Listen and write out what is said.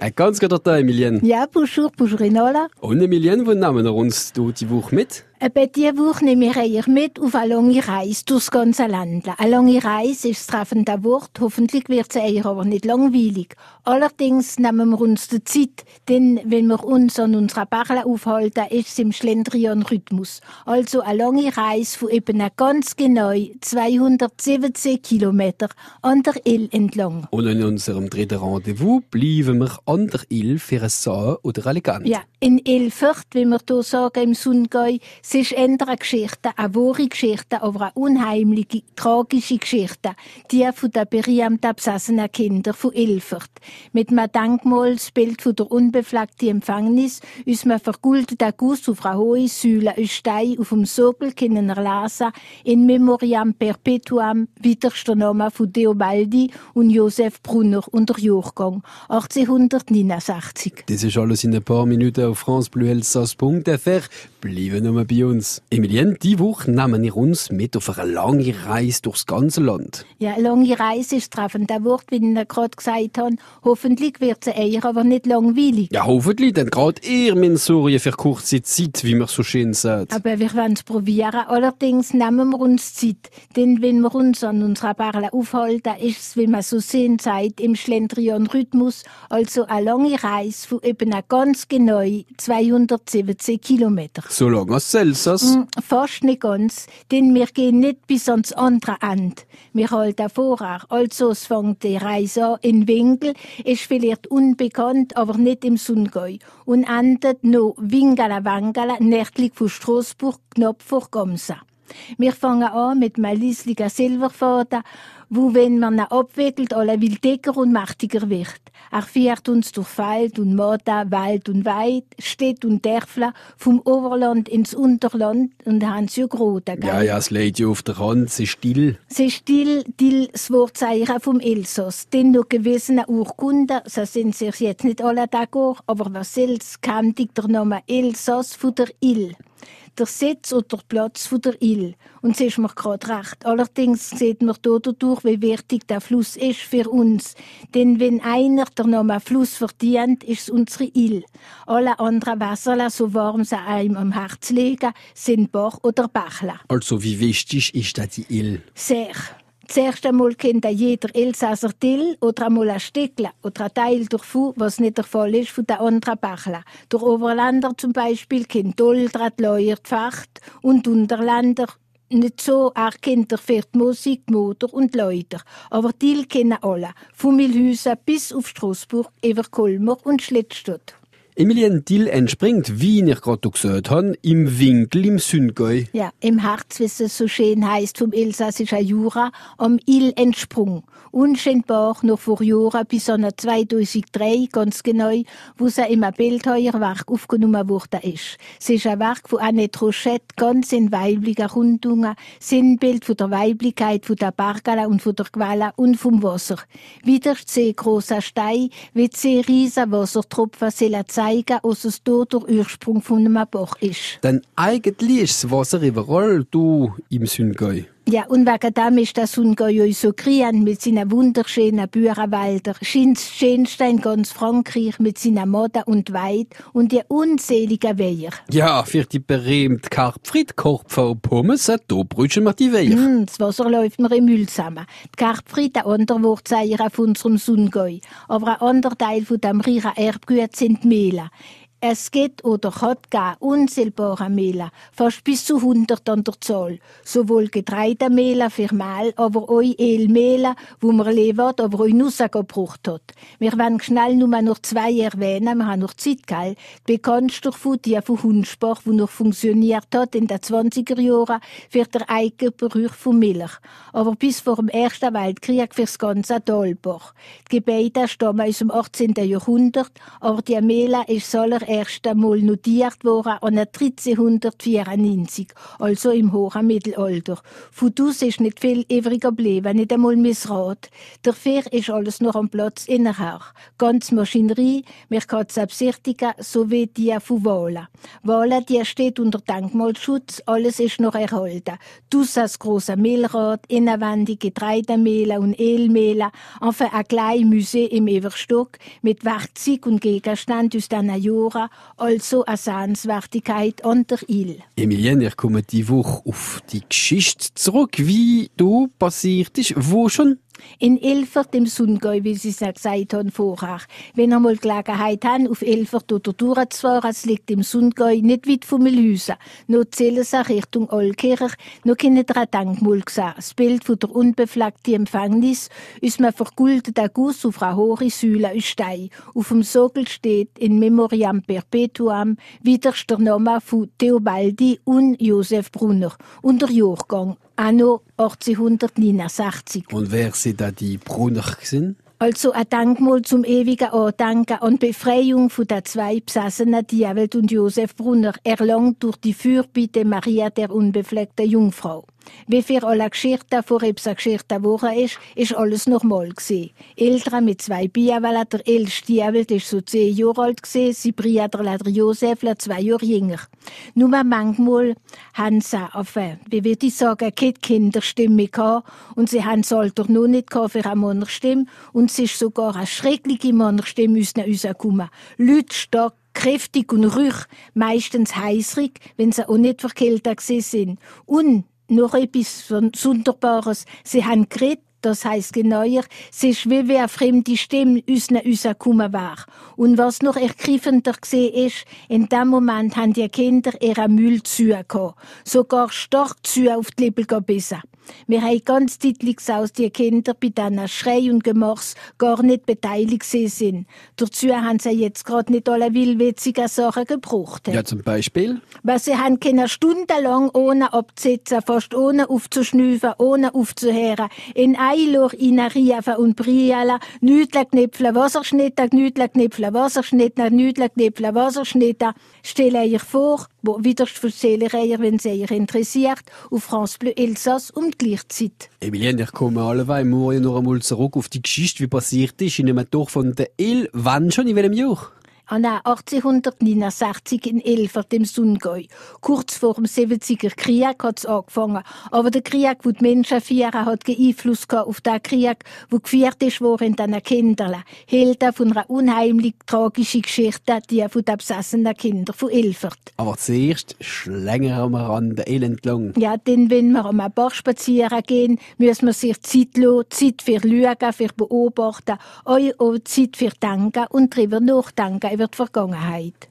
Ein ganz guter Tag, Emilienne. Ja, bonjour, bonjour Enola. Und Emilienne, wo nehmen wir uns du die Woche mit? Bei dieser Woche nehme ich euch mit auf eine lange Reise durchs ganze Land. Eine lange Reise ist das treffende Wort. Hoffentlich wird sie euch aber nicht langweilig. Allerdings nehmen wir uns die Zeit, denn wenn wir uns an unserer Bachel aufhalten, ist es im Schlendrian-Rhythmus. Also eine lange Reise von eben ganz genau 217 Kilometer an der Ill entlang. Und in unserem dritten Rendezvous bleiben wir an der Ill für ein Saa oder elegant. Ja, in Ilfurt, wie wir hier sagen, im Sundgäu, es ist eine Geschichte, eine wahre Geschichte, aber eine unheimliche, tragische Geschichte. Die von der berühmten besessenen Kinder von Ilfurt. Mit einem Denkmal, von der unbefleckten Empfängnis, uns einem vergoldeten Guss auf einer hohen Säule aus Stein auf dem Sockel können wir lesen, in Memoriam Perpetuam, widerster Name von Deobaldi und Josef Brunner unter Jahrgang 1869. Das ist alles in ein paar Minuten auf francebleuelsass.fr. Bleiben wir bei uns. Emilienne, die Woche nehmen wir uns mit auf eine lange Reise durchs ganze Land. Ja, eine lange Reise ist treffend. Das Wort, wie ich gerade gesagt habe. Hoffentlich wird sie eher aber nicht langweilig. Ja, hoffentlich, denn gerade ihr Mensorien für kurze Zeit, wie man so schön sagt. Aber wir werden es probieren. Allerdings nehmen wir uns Zeit. Denn wenn wir uns an unserer Barle aufhalten, ist es, wie man so sehen sagt, im Schlendrian-Rhythmus, also eine lange Reise von eben ganz genau 217 Kilometer. So lange als Elsass? Mm, Fast nicht ganz, denn wir gehen nicht bis ans andere Ende. Wir halten vorher, also es fängt die Reise an in Winkel, ist vielleicht unbekannt, aber nicht im Sundgäu und endet noch Wingala Wangala, nördlich von Straßburg, knapp vor Gomsa. Wir fangen an mit einem leislichen Silberfaden, wo, wenn man ihn abwickelt, alle will dicker und mächtiger wird. Er führt uns durch Feld und Mata, Wald und Weid, Städt und Dörfler, vom Oberland ins Unterland und haben sie gerade, gell? Ja, ja, es liegt ja auf der Hand, ist still. Sie still, still das Wortzeichen vom Elsass. Denn noch gewisse Urkunden, so sind sich jetzt nicht alle d'accord, aber was soll's, kam der Name Elsass von der Ill. Der Sitz oder der Platz von der Ill. Und es ist mir gerade recht. Allerdings sieht man dadurch, wie wichtig der Fluss ist für uns. Denn wenn einer der Name Fluss verdient, ist es unsere Ill. Alle anderen Wasser, so warm sie einem am Herz legen, sind Bach oder Bachler. Also, wie wichtig ist das die Ill? Sehr. Zuerst einmal kennt jeder Elsasser Till oder einmal ein Stückchen oder ein Teil davon, was nicht der Fall ist von den anderen Bachler. Der Oberländer zum Beispiel kennt Doldrat, Leuer, Pfacht und Unterländer nicht so, er kennt er für die Musik, die Motor und Leute. Aber Till kennen alle. Von Milhausen bis auf Straßburg, über Kolmer und Schlittstadt. Emilienne Dill entspringt, wie ich gerade gesagt habe, im Winkel im Sundgäu. Ja, im Herz, wie es so schön heißt, vom elsassischen Jura, am Il entsprung. Unscheinbar noch vor Jahren bis an 2003, ganz genau, wo sie im Bildheuerwerk aufgenommen worden ist. Es ist ein Werk von Annette Rochette, ganz in weiblicher Rundungen, Sinnbild von der Weiblichkeit von der Bergala und von der Quelle und vom Wasser. Wieder zehn großer Steine, wie zehn riesen Wassertropfen sollen zeigen, dass es dort der Ursprung von einem Bach ist. Denn eigentlich ist das Wasser überall, du im Sundgäu. Ja, und wegen dem ist das Sundgäu so grün mit seinen wunderschönen Bürenwäldern, schönst schönste in ganz Frankreich mit seinen Moden und Weid und die unzähligen Weiher. Ja, für die berühmte Karpfrit, Korpfer und Pommes, da brüchen wir die Weiher. Mm, das Wasser läuft mir im Müll zusammen. Die Karpfrit, ein anderer Wortzeichen auf unserem Sundgäu. Aber ein anderer Teil von dem reichen Erbgut sind die Mehle. Es geht oder hat gar unzählbare Mehle, fast bis zu 100 an der Zahl. Sowohl Getreidemehle für Mehl, aber auch Ölmehle, wo man levert, aber auch Nusser gebraucht hat. Wir werden schnell nur noch zwei erwähnen, wir haben noch Zeit, gell? Die bekannteste von die von Hundsbach, wo noch funktioniert hat in den 20er Jahren, für der eigene Gebrauch von Milch. Aber bis vor dem Ersten Weltkrieg fürs ganze Talbach. Die Gebäude stammen aus dem 18. Jahrhundert, aber die Mehle ist soller erste Mal notiert worden an 1394, also im hohen Mittelalter. Von das ist nicht viel übrig geblieben, nicht einmal Rad. Dafür ist alles noch am Platz innerhalb. Ganz Maschinerie, wir können es besichtigen, sowie die von Wahlen. Wahlen, die steht unter Denkmalschutz, alles ist noch erhalten. Dus das große Mehlrad, innenwendige Getreidemehle und Ölmehle, enfin ein kleines Museum im Everstock mit Werkzeug und Gegenständen aus diesen Jahren, also eine Sehenswertigkeit an der Ile. Emilienne, ich komme die Woche auf die Geschichte zurück, wie du passiert ist. Wo schon? In Elfert im Sundgäu, wie Sie es ja gesagt haben vorher. Wenn ihr mal Gelegenheit habt, auf Elfert oder durchzufahren, es liegt im Sundgäu nicht weit von Mühlhausen. Noch zählen sie Richtung Olkirch, noch keine drei Denkmal gesehen. Das Bild von der unbefleckten Empfängnis ist mir vergoldeter Guss auf einer hohen Säule aus Stein. Auf dem Sockel steht in Memoriam Perpetuam wieder der Name von Theobaldi und Josef Brunner und der Jahrgang anno 1869. Und wer sind da die Brunner gewesen? Also ein Dankmal zum ewigen Andenken an die Befreiung von der zwei besessenen Diewelt und Josef Brunner, erlangt durch die Fürbitte Maria der unbefleckten Jungfrau. Wie für alle Geschichten vor einer Geschichte geworden ist, ist alles normal gewesen. Eltern mit zwei Biawellen, der älteste Diewelt ist so zehn Jahre alt gewesen, sie Brüder, der Josef, zwei Jahre jünger. Nur manchmal haben sie, enfin, wie würde ich sagen, keine Kinderstimme gehabt und sie haben Alter noch nicht gehabt für eine Männerstimme und es ist sogar eine schreckliche Männerstimme aus rausgekommen. Leute stark kräftig und ruhig, meistens heißrig, wenn sie auch nicht verkältet sind. Und noch etwas Sonderbares. Sie haben geredet, das heißt genauer, es ist wie wenn fremde Stimme uns rausgekommen war. Und was noch ergreifender gesehen ist, in dem Moment haben die Kinder ihre Müll zu gehabt. Sogar stark zu auf die Lippen gebissen. Wir haben ganz deutlich aus die Kinder bei diesen Schrei und Gemors gar nicht beteiligt sind. Dazu haben sie jetzt gerade nicht alle willwitzigen Sachen gebraucht. Ja, zum Beispiel? Weil sie haben keine stundenlang ohne abzusitzen, fast ohne aufzuschnüfen, ohne aufzuhören, in Eilor reinriefen und brüllen, Nüdler knipfeln, Wasserschnitter, Nüdler knipfeln, Wasserschnitter, Nüdler knipfeln, Wasserschnitter. Stelle ich vor, wo wieder erzähle ich wenn es euch interessiert, auf France Bleu Elsass um die gleiche Zeit. Emilienne, ich komme allebei morgen noch einmal zurück auf die Geschichte, wie passiert ist, in einem Dorf von der Il. Wann schon, in welchem Jahr? An 1869 in Elfert im Sundgäu. Kurz vor dem 70er Krieg hat es angefangen. Aber der Krieg, wo die Menschen führen, hat Einfluss auf den Krieg, wo geführt ist worden diesen Kindern. Helden von einer unheimlich tragischen Geschichte, die von den besessenen Kindern von Elfert. Aber zuerst schlängern wir an der El entlang. Ja, denn wenn wir am Bach spazieren gehen, müssen wir sich Zeit lassen, Zeit für Schauen, für Beobachten, auch Zeit für Denken und darüber nachdenken wird Vergangenheit.